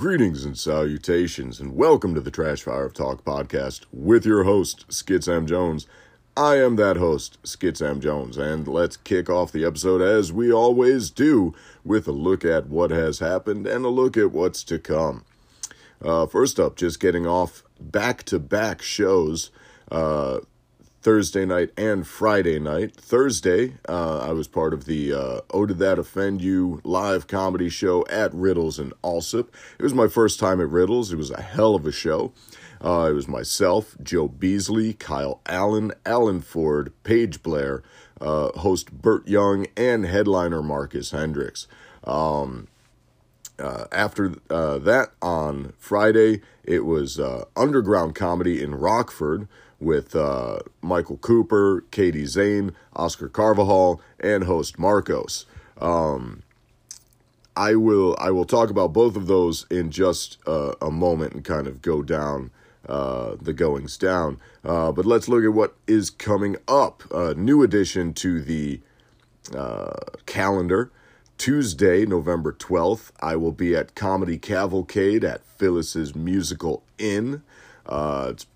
Greetings and salutations, and welcome to the Trash Fire of Talk podcast with your host, Skitz M Jones. I am that host, Skitz M Jones, and let's kick off the episode as we always do with a look at what has happened and a look at what's to come. Uh, first up, just getting off back to back shows. Uh, Thursday night and Friday night. Thursday, uh, I was part of the uh, Oh Did That Offend You live comedy show at Riddles in Alsip. It was my first time at Riddles. It was a hell of a show. Uh, it was myself, Joe Beasley, Kyle Allen, Alan Ford, Paige Blair, uh, host Burt Young, and headliner Marcus Hendricks. Um, uh, after uh, that, on Friday, it was uh, underground comedy in Rockford with uh, Michael Cooper, Katie Zane, Oscar Carvajal, and host Marcos. Um, I will I will talk about both of those in just uh, a moment and kind of go down uh, the goings down. Uh, but let's look at what is coming up. A new addition to the uh, calendar. Tuesday, November 12th, I will be at Comedy Cavalcade at Phyllis's Musical Inn. Uh, it's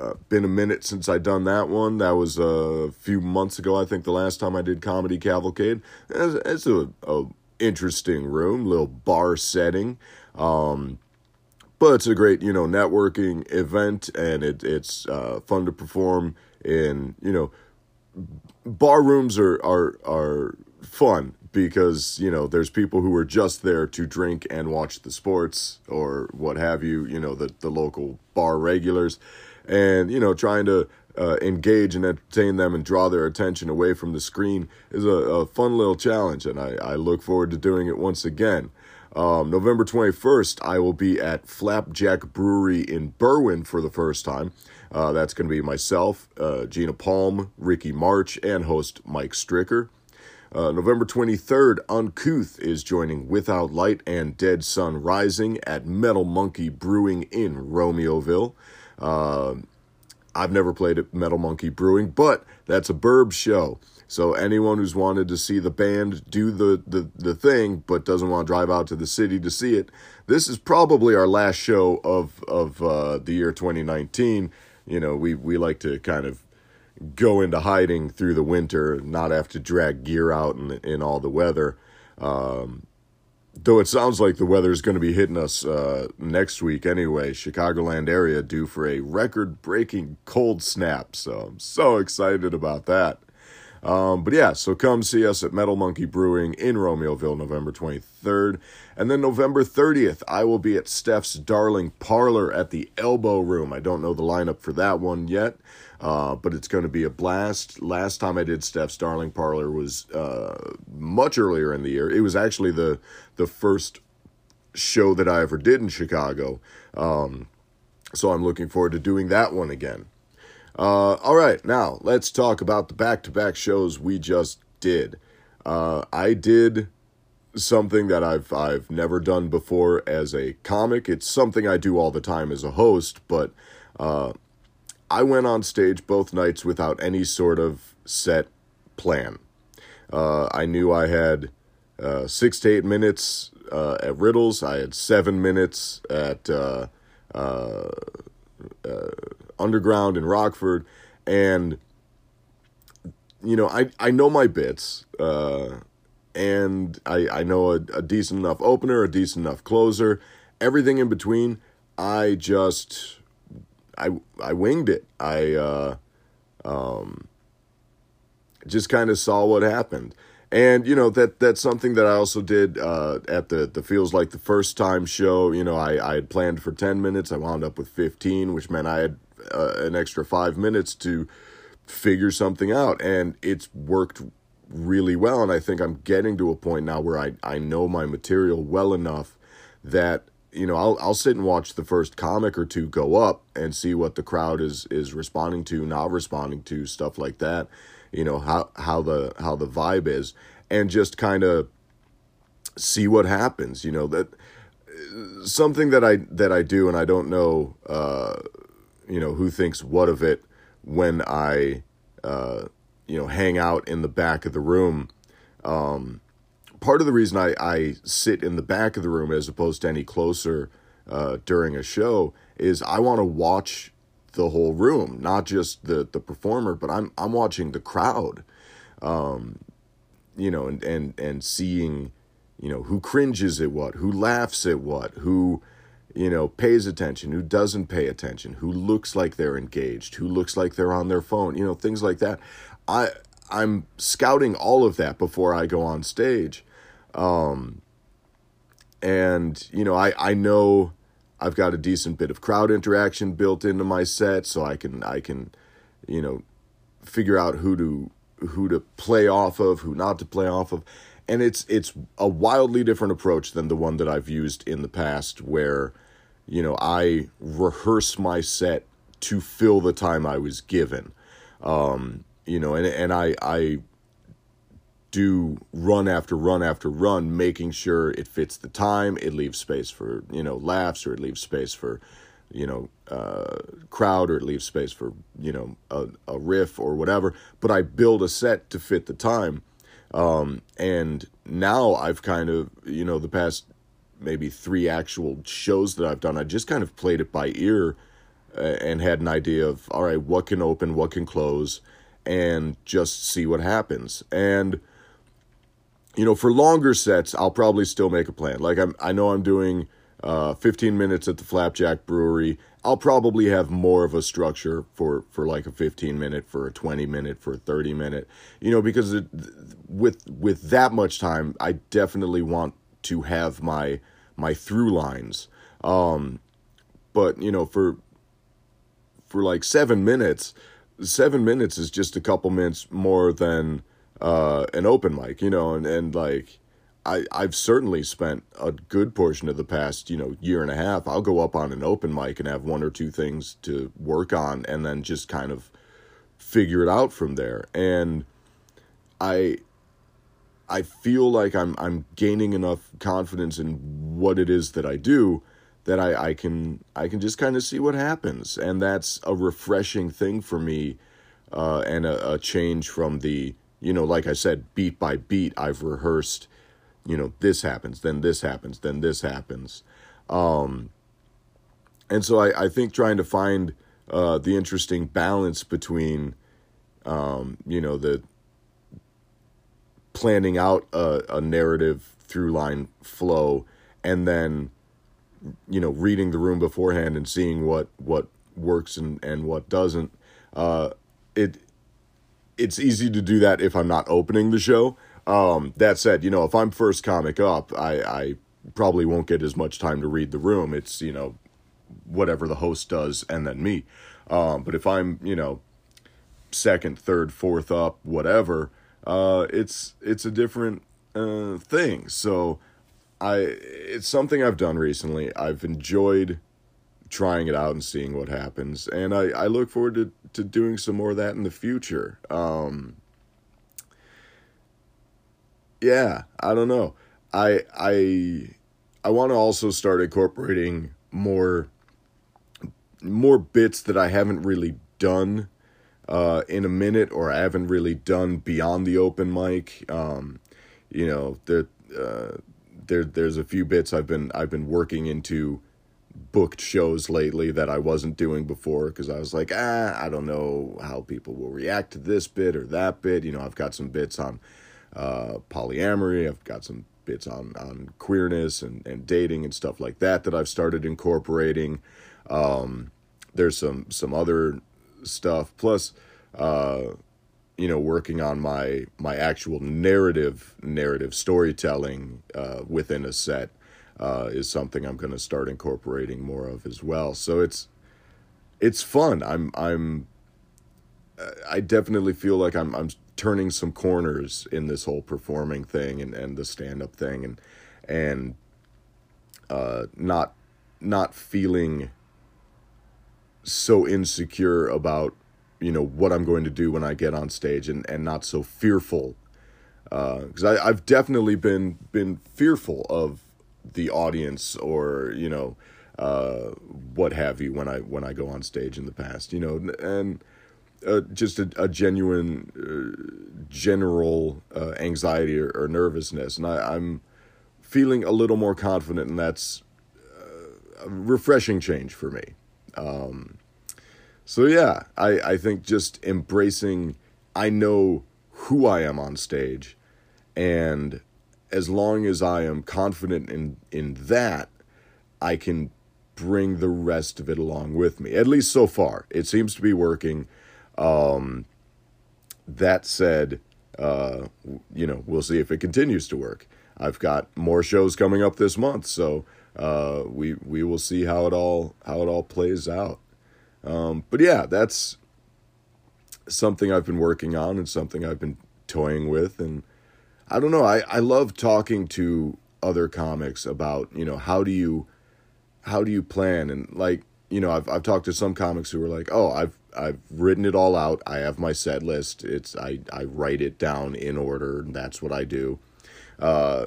uh, been a minute since I done that one. That was a few months ago, I think, the last time I did Comedy Cavalcade. It's, it's a, a, interesting room, little bar setting. Um, but it's a great, you know, networking event, and it, it's uh, fun to perform in, you know, bar rooms are are are fun because you know there's people who are just there to drink and watch the sports or what have you you know the the local bar regulars and you know trying to uh, engage and entertain them and draw their attention away from the screen is a, a fun little challenge and I, I look forward to doing it once again. Um, november 21st i will be at flapjack brewery in berwyn for the first time. Uh, that's going to be myself uh, gina palm ricky march and host mike stricker uh, November 23rd, Uncouth is joining Without Light and Dead Sun Rising at Metal Monkey Brewing in Romeoville. Uh, I've never played at Metal Monkey Brewing, but that's a burb show. So anyone who's wanted to see the band do the, the, the thing but doesn't want to drive out to the city to see it, this is probably our last show of of uh, the year 2019. You know, we we like to kind of go into hiding through the winter, not have to drag gear out in in all the weather. Um, though it sounds like the weather is going to be hitting us uh, next week anyway. Chicagoland area due for a record-breaking cold snap, so I'm so excited about that. Um, but yeah, so come see us at Metal Monkey Brewing in Romeoville, November 23rd. And then November 30th, I will be at Steph's Darling Parlor at the Elbow Room. I don't know the lineup for that one yet, uh, but it's going to be a blast. Last time I did Steph's Darling Parlor was uh, much earlier in the year. It was actually the the first show that I ever did in Chicago. Um, so I'm looking forward to doing that one again. Uh, all right, now let's talk about the back to back shows we just did. Uh, I did something that I've I've never done before as a comic. It's something I do all the time as a host, but uh, I went on stage both nights without any sort of set plan. Uh, I knew I had uh, six to eight minutes uh, at Riddles. I had seven minutes at uh, uh, uh, Underground in Rockford, and you know I I know my bits, and I I know a, a decent enough opener, a decent enough closer, everything in between. I just I I winged it. I um, just kind of saw what happened and you know that that's something that I also did uh, at the the feels like the first time show. You know, I I had planned for ten minutes. I wound up with fifteen, which meant I had uh, an extra five minutes to figure something out, and it's worked really well. And I think I'm getting to a point now where I I know my material well enough that you know I'll I'll sit and watch the first comic or two go up and see what the crowd is is responding to, not responding to, stuff like that. You know how how the how the vibe is and just kind of see what happens you know that something that I that I do and I don't know uh you know who thinks what of it when I uh you know hang out in the back of the room um part of the reason I, I sit in the back of the room as opposed to any closer uh, during a show is I want to watch the whole room, not just the the performer, but I'm I'm watching the crowd, um, you know, and and and seeing, you know, who cringes at what, who laughs at what, who, you know, pays attention, who doesn't pay attention, who looks like they're engaged, who looks like they're on their phone, you know, things like that. I I'm scouting all of that before I go on stage. Um, and you know, I I know I've got a decent bit of crowd interaction built into my set, so I can I can, you know, figure out who to who to play off of, who not to play off of, and it's it's a wildly different approach than the one that I've used in the past, where, you know, I rehearse my set to fill the time I was given. Um, you know, and and I I do run after run after run, making sure it fits the time. It leaves space for you know laughs, or it leaves space for you know uh, crowd, or it leaves space for you know a, a riff or whatever. But I build a set to fit the time, um, and now I've kind of you know the past maybe three actual shows that I've done, I just kind of played it by ear uh, and had an idea of all right, what can open, what can close and just see what happens. And you know, for longer sets, I'll probably still make a plan. Like I'm, I know I'm doing uh, 15 minutes at the Flapjack Brewery. I'll probably have more of a structure for for like a 15 minute, for a 20 minute, for a 30 minute. You know, because it, with with that much time, I definitely want to have my my through lines. Um, but you know, for for like seven minutes, seven minutes is just a couple minutes more than uh, an open mic, you know, and, and like I, I've certainly spent a good portion of the past, you know, year and a half. I'll go up on an open mic and have one or two things to work on and then just kind of figure it out from there. And I I feel like I'm I'm gaining enough confidence in what it is that I do that I, I can I can just kind of see what happens, and that's a refreshing thing for me, uh, and a, a change from the you know like I said beat by beat I've rehearsed, you know this happens then this happens then this happens, um, and so I, I think trying to find uh, the interesting balance between, um, you know the planning out a, a narrative through line flow and then you know reading the room beforehand and seeing what what works and and what doesn't uh it it's easy to do that if i'm not opening the show. Um that said you know if i'm first comic up i i probably won't get as much time to read the room. It's you know whatever the host does and then me. Um but if i'm you know second third fourth up whatever uh it's it's a different uh thing. So I it's something I've done recently. I've enjoyed trying it out and seeing what happens, and I I look forward to to doing some more of that in the future. Um, yeah, I don't know. I I I want to also start incorporating more more bits that I haven't really done uh, in a minute, or I haven't really done beyond the open mic. Um, you know, the uh, there there's a few bits I've been I've been working into booked shows lately that I wasn't doing before because I was like, ah, I don't know how people will react to this bit or that bit. You know, I've got some bits on uh, polyamory. I've got some bits on on queerness and and dating and stuff like that that I've started incorporating. Um, there's some some other stuff plus. Uh, you know working on my my actual narrative narrative storytelling uh, within a set uh, is something I'm going to start incorporating more of as well. So it's it's fun. I'm I'm uh, I definitely feel like I'm I'm turning some corners in this whole performing thing and, and the stand up thing and and uh, not not feeling so insecure about you know what I'm going to do when I get on stage and and not so fearful because uh, I I've definitely been been fearful of the audience or you know uh, what have you when I when I go on stage in the past you know and uh, just a, a genuine uh, general uh, anxiety or, or, nervousness, and I, I'm feeling a little more confident, and that's uh, a refreshing change for me. Um, so yeah, I, I think just embracing, I know who I am on stage, and as long as I am confident in in that, I can bring the rest of it along with me. At least so far, it seems to be working. Um, that said, uh, you know, we'll see if it continues to work. I've got more shows coming up this month, so uh, we we will see how it all how it all plays out. Um, but yeah, that's something I've been working on and something I've been toying with, and I don't know. I I love talking to other comics about you know how do you how do you plan? And like you know I've I've talked to some comics who are like oh I've I've written it all out. I have my set list. It's I I write it down in order. And that's what I do. Uh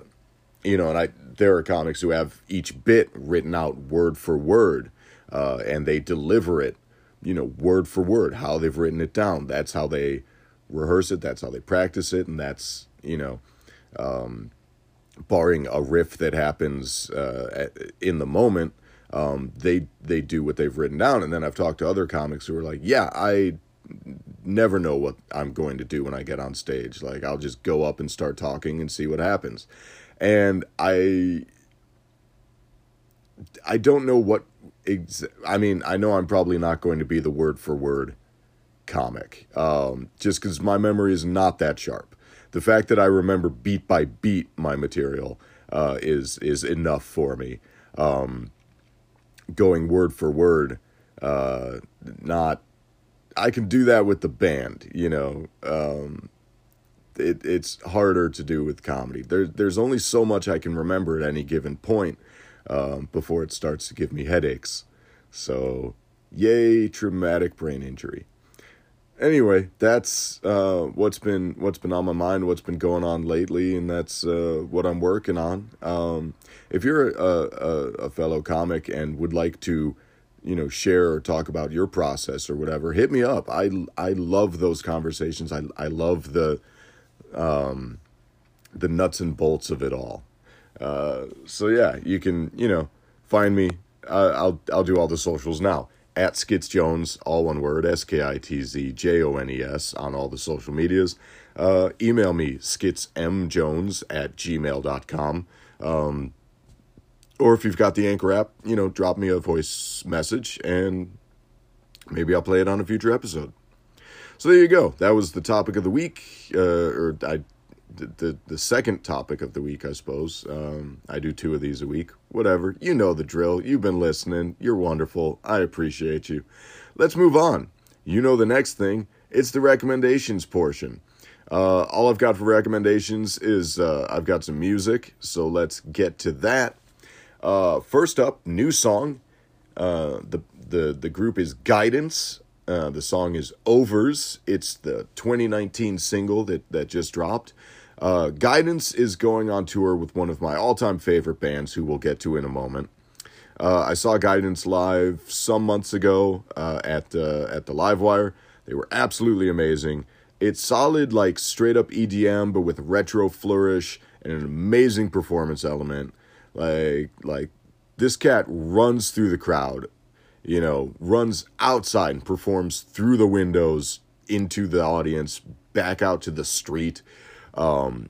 you know and I there are comics who have each bit written out word for word uh and they deliver it you know word for word how they've written it down. That's how they rehearse it. That's how they practice it. And that's you know um barring a riff that happens uh, in the moment um, they they do what they've written down. And then I've talked to other comics who are like, yeah, I never know what I'm going to do when I get on stage. Like I'll just go up and start talking and see what happens. And I I don't know what ex- I mean, I know I'm probably not going to be the word for word comic. Um, just cuz my memory is not that sharp. The fact that I remember beat by beat my material uh, is is enough for me. Um, going word for word. Uh, not, I can do that with the band, you know. Um, it, it's harder to do with comedy. There, there's only so much I can remember at any given point um, before it starts to give me headaches. So, yay, traumatic brain injury anyway, that's uh, what's been what's been on my mind, what's been going on lately, and that's uh, what I'm working on. Um, if you're a, a, a, fellow comic and would like to, you know, share or talk about your process or whatever, hit me up. I I love those conversations. I I love the um, the nuts and bolts of it all. Uh, so yeah, you can you know find me. I'll I'll do all the socials now at Skitz Jones, all one word, S K I T Z J O N E S, on all the social medias. Uh, email me, skitzmjones at gmail.com. Um, or if you've got the Anchor app, you know, drop me a voice message and maybe I'll play it on a future episode. So there you go. That was the topic of the week, uh, or I the, the, second topic of the week, I suppose. Um, I do two of these a week. Whatever. You know the drill. You've been listening. You're wonderful. I appreciate you. Let's move on. You know the next thing. It's the recommendations portion. Uh, all I've got for recommendations is uh, I've got some music, so let's get to that. Uh, first up, new song. Uh, the the the group is Guidance. Uh, the song is Overs. It's the 2019 single that that just dropped. Uh, Guidance is going on tour with one of my all time favorite bands, who we'll get to in a moment. Uh, I saw Guidance live some months ago uh, at uh, at the Livewire. They were absolutely amazing. It's solid, like straight up EDM, but with retro flourish and an amazing performance element. Like like this cat runs through the crowd, you know, runs outside and performs through the windows into the audience, back out to the street um,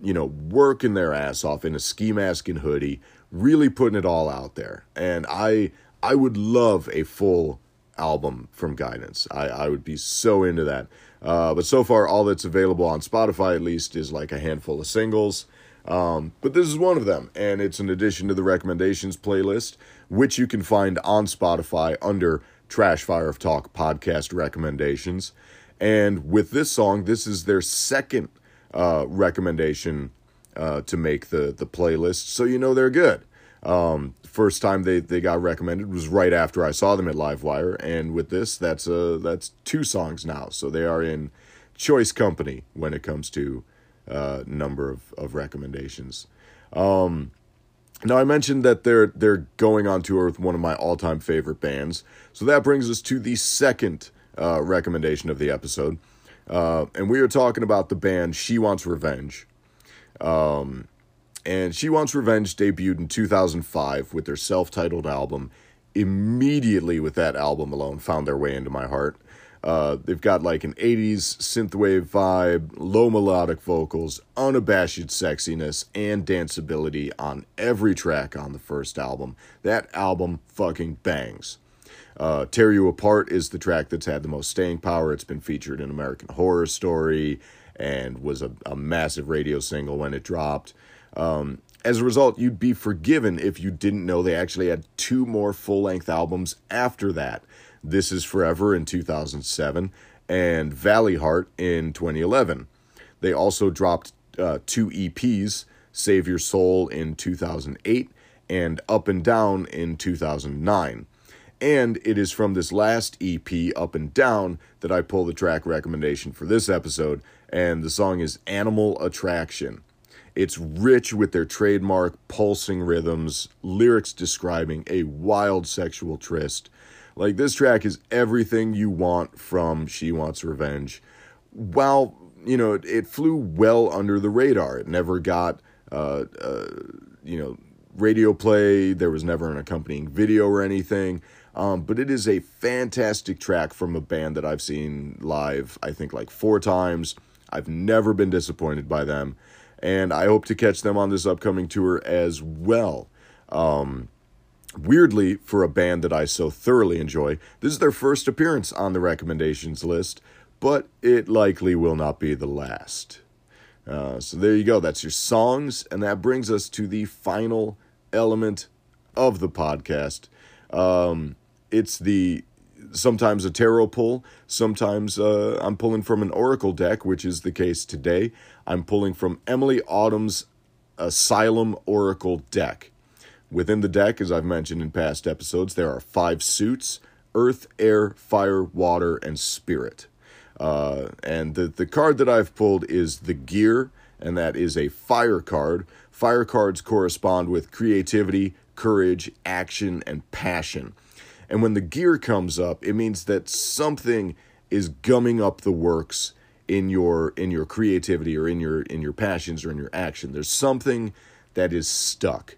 you know, working their ass off in a ski mask and hoodie, really putting it all out there. And I I would love a full album from Guidance. I, I would be so into that. Uh, but so far, all that's available on Spotify, at least, is like a handful of singles. Um, but this is one of them, and it's an addition to the recommendations playlist, which you can find on Spotify under Trash Fire of Talk podcast recommendations. And with this song, this is their second uh, recommendation uh, to make the the playlist, so you know they're good. Um, first time they, they got recommended was right after I saw them at Livewire, and with this, that's uh that's two songs now, so they are in choice company when it comes to uh, number of, of recommendations. Um, now I mentioned that they're they're going on tour with one of my all time favorite bands, so that brings us to the second uh, recommendation of the episode. Uh, and we are talking about the band She Wants Revenge. Um, and She Wants Revenge debuted in 2005 with their self titled album. Immediately, with that album alone, found their way into my heart. Uh, they've got like an 80s synthwave vibe, low melodic vocals, unabashed sexiness, and danceability on every track on the first album. That album fucking bangs. Uh, Tear You Apart is the track that's had the most staying power. It's been featured in American Horror Story and was a, a massive radio single when it dropped. Um, as a result, you'd be forgiven if you didn't know they actually had two more full length albums after that. This Is Forever in 2007 and Valleyheart in 2011. They also dropped uh, two EPs Save Your Soul in 2008 and Up and Down in 2009. And it is from this last EP, Up and Down, that I pull the track recommendation for this episode, and the song is Animal Attraction. It's rich with their trademark pulsing rhythms, lyrics describing a wild sexual tryst. Like, this track is everything you want from She Wants Revenge. While, you know, it, it flew well under the radar, it never got, uh, uh, you know, radio play, there was never an accompanying video or anything. Um, but it is a fantastic track from a band that I've seen live, I think, like four times. I've never been disappointed by them, and I hope to catch them on this upcoming tour as well. Um, weirdly, for a band that I so thoroughly enjoy, this is their first appearance on the recommendations list, but it likely will not be the last. Uh, so there you go. That's your songs, and that brings us to the final element of the podcast. Um, it's the sometimes a tarot pull, sometimes uh, I'm pulling from an oracle deck, which is the case today. I'm pulling from Emilie Autumn's Asylum Oracle deck. Within the deck, as I've mentioned in past episodes, there are five suits earth, air, fire, water, and spirit. Uh, and the, the card that I've pulled is the gear, and that is a fire card. Fire cards correspond with creativity, courage, action, and passion. And when the gear comes up, it means that something is gumming up the works in your in your creativity or in your in your passions or in your action. There's something that is stuck.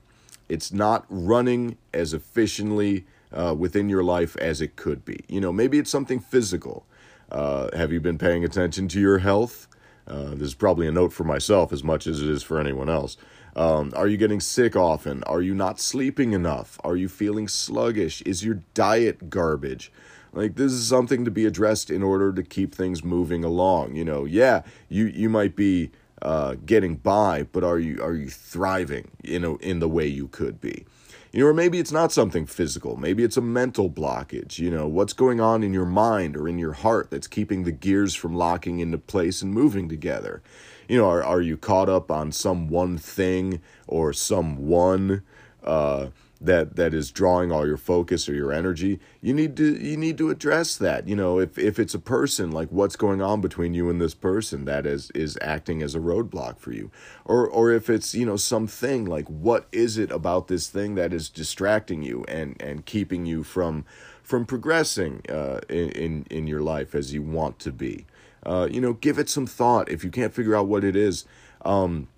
It's not running as efficiently uh, within your life as it could be. You know, maybe it's something physical. Uh, have you been paying attention to your health? Uh, this is probably a note for myself as much as it is for anyone else. Um, are you getting sick often? Are you not sleeping enough? Are you feeling sluggish? Is your diet garbage? Like this is something to be addressed in order to keep things moving along. You know, yeah, you you might be uh, getting by, but are you are you thriving? You know, in the way you could be. You know, or maybe it's not something physical. Maybe it's a mental blockage. You know, what's going on in your mind or in your heart that's keeping the gears from locking into place and moving together you know, are, are you caught up on some one thing or some one uh, that that is drawing all your focus or your energy? You need to you need to address that. You know, if if it's a person, like what's going on between you and this person that is is acting as a roadblock for you, or or if it's you know something like what is it about this thing that is distracting you and and keeping you from from progressing uh, in, in in your life as you want to be. Uh, you know, give it some thought. If you can't figure out what it is, um,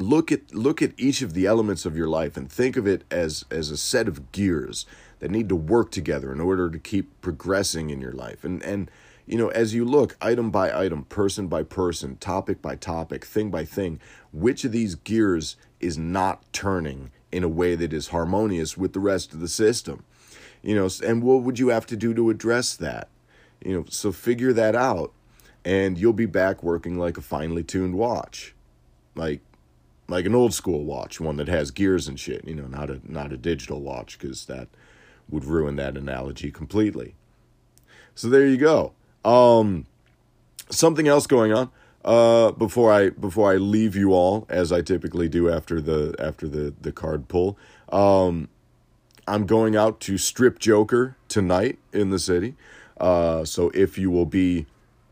look at look at each of the elements of your life and think of it as as a set of gears that need to work together in order to keep progressing in your life. And and you know, as you look item by item, person by person, topic by topic, thing by thing, which of these gears is not turning in a way that is harmonious with the rest of the system? You know, and what would you have to do to address that? You know, so figure that out and you'll be back working like a finely tuned watch like like an old school watch one that has gears and shit you know not a not a digital watch because that would ruin that analogy completely so there you go um something else going on uh before i before i leave you all as i typically do after the after the the card pull um i'm going out to strip joker tonight in the city uh so if you will be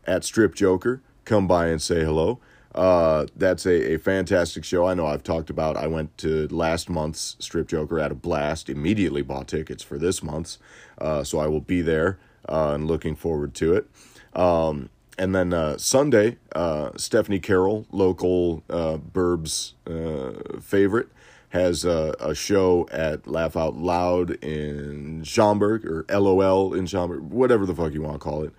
at Strip Joker. Come by and say hello. Uh, that's a, a fantastic show. I know I've talked about. I went to last month's Strip Joker at a blast. Immediately bought tickets for this month's, uh, so I will be there uh, and looking forward to it. Um, and then uh, Sunday, uh, Stephanie Carroll, local uh, Burbs uh, favorite, has a, a, show at Laugh Out Loud in Schaumburg or LOL in Schaumburg, whatever the fuck you want to call it.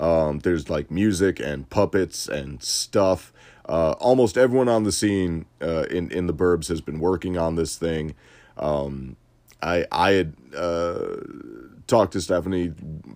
Um, there's like music and puppets and stuff. Uh, almost everyone on the scene uh, in in the Burbs has been working on this thing. Um, I I had uh, talked to Stephanie.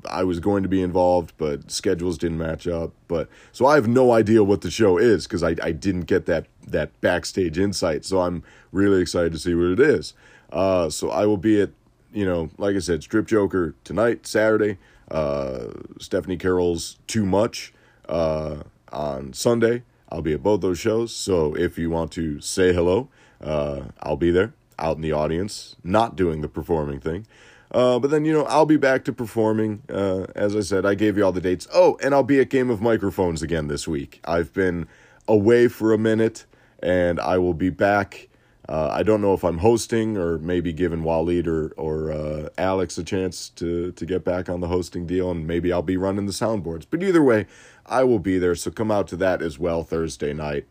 I was going to be involved, but schedules didn't match up. But so I have no idea what the show is because I, I didn't get that that backstage insight. So I'm really excited to see what it is. Uh, so I will be at you know, like I said, Strip Joker tonight, Saturday. Uh, Stephanie Carroll's Too Much uh, on Sunday. I'll be at both those shows. So if you want to say hello, uh, I'll be there out in the audience, not doing the performing thing. Uh, but then, you know, I'll be back to performing. Uh, as I said, I gave you all the dates. Oh, and I'll be at Game of Microphones again this week. I've been away for a minute, and I will be back. Uh, I don't know if I'm hosting or maybe giving Waleed or, or uh, Alex a chance to, to get back on the hosting deal, and maybe I'll be running the soundboards. But either way, I will be there, so come out to that as well Thursday night.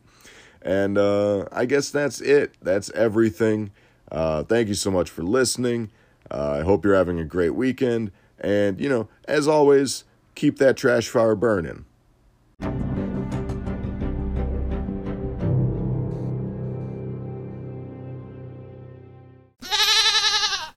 And uh, I guess that's it. That's everything. Uh, thank you so much for listening. Uh, I hope you're having a great weekend. And, you know, as always, keep that trash fire burning.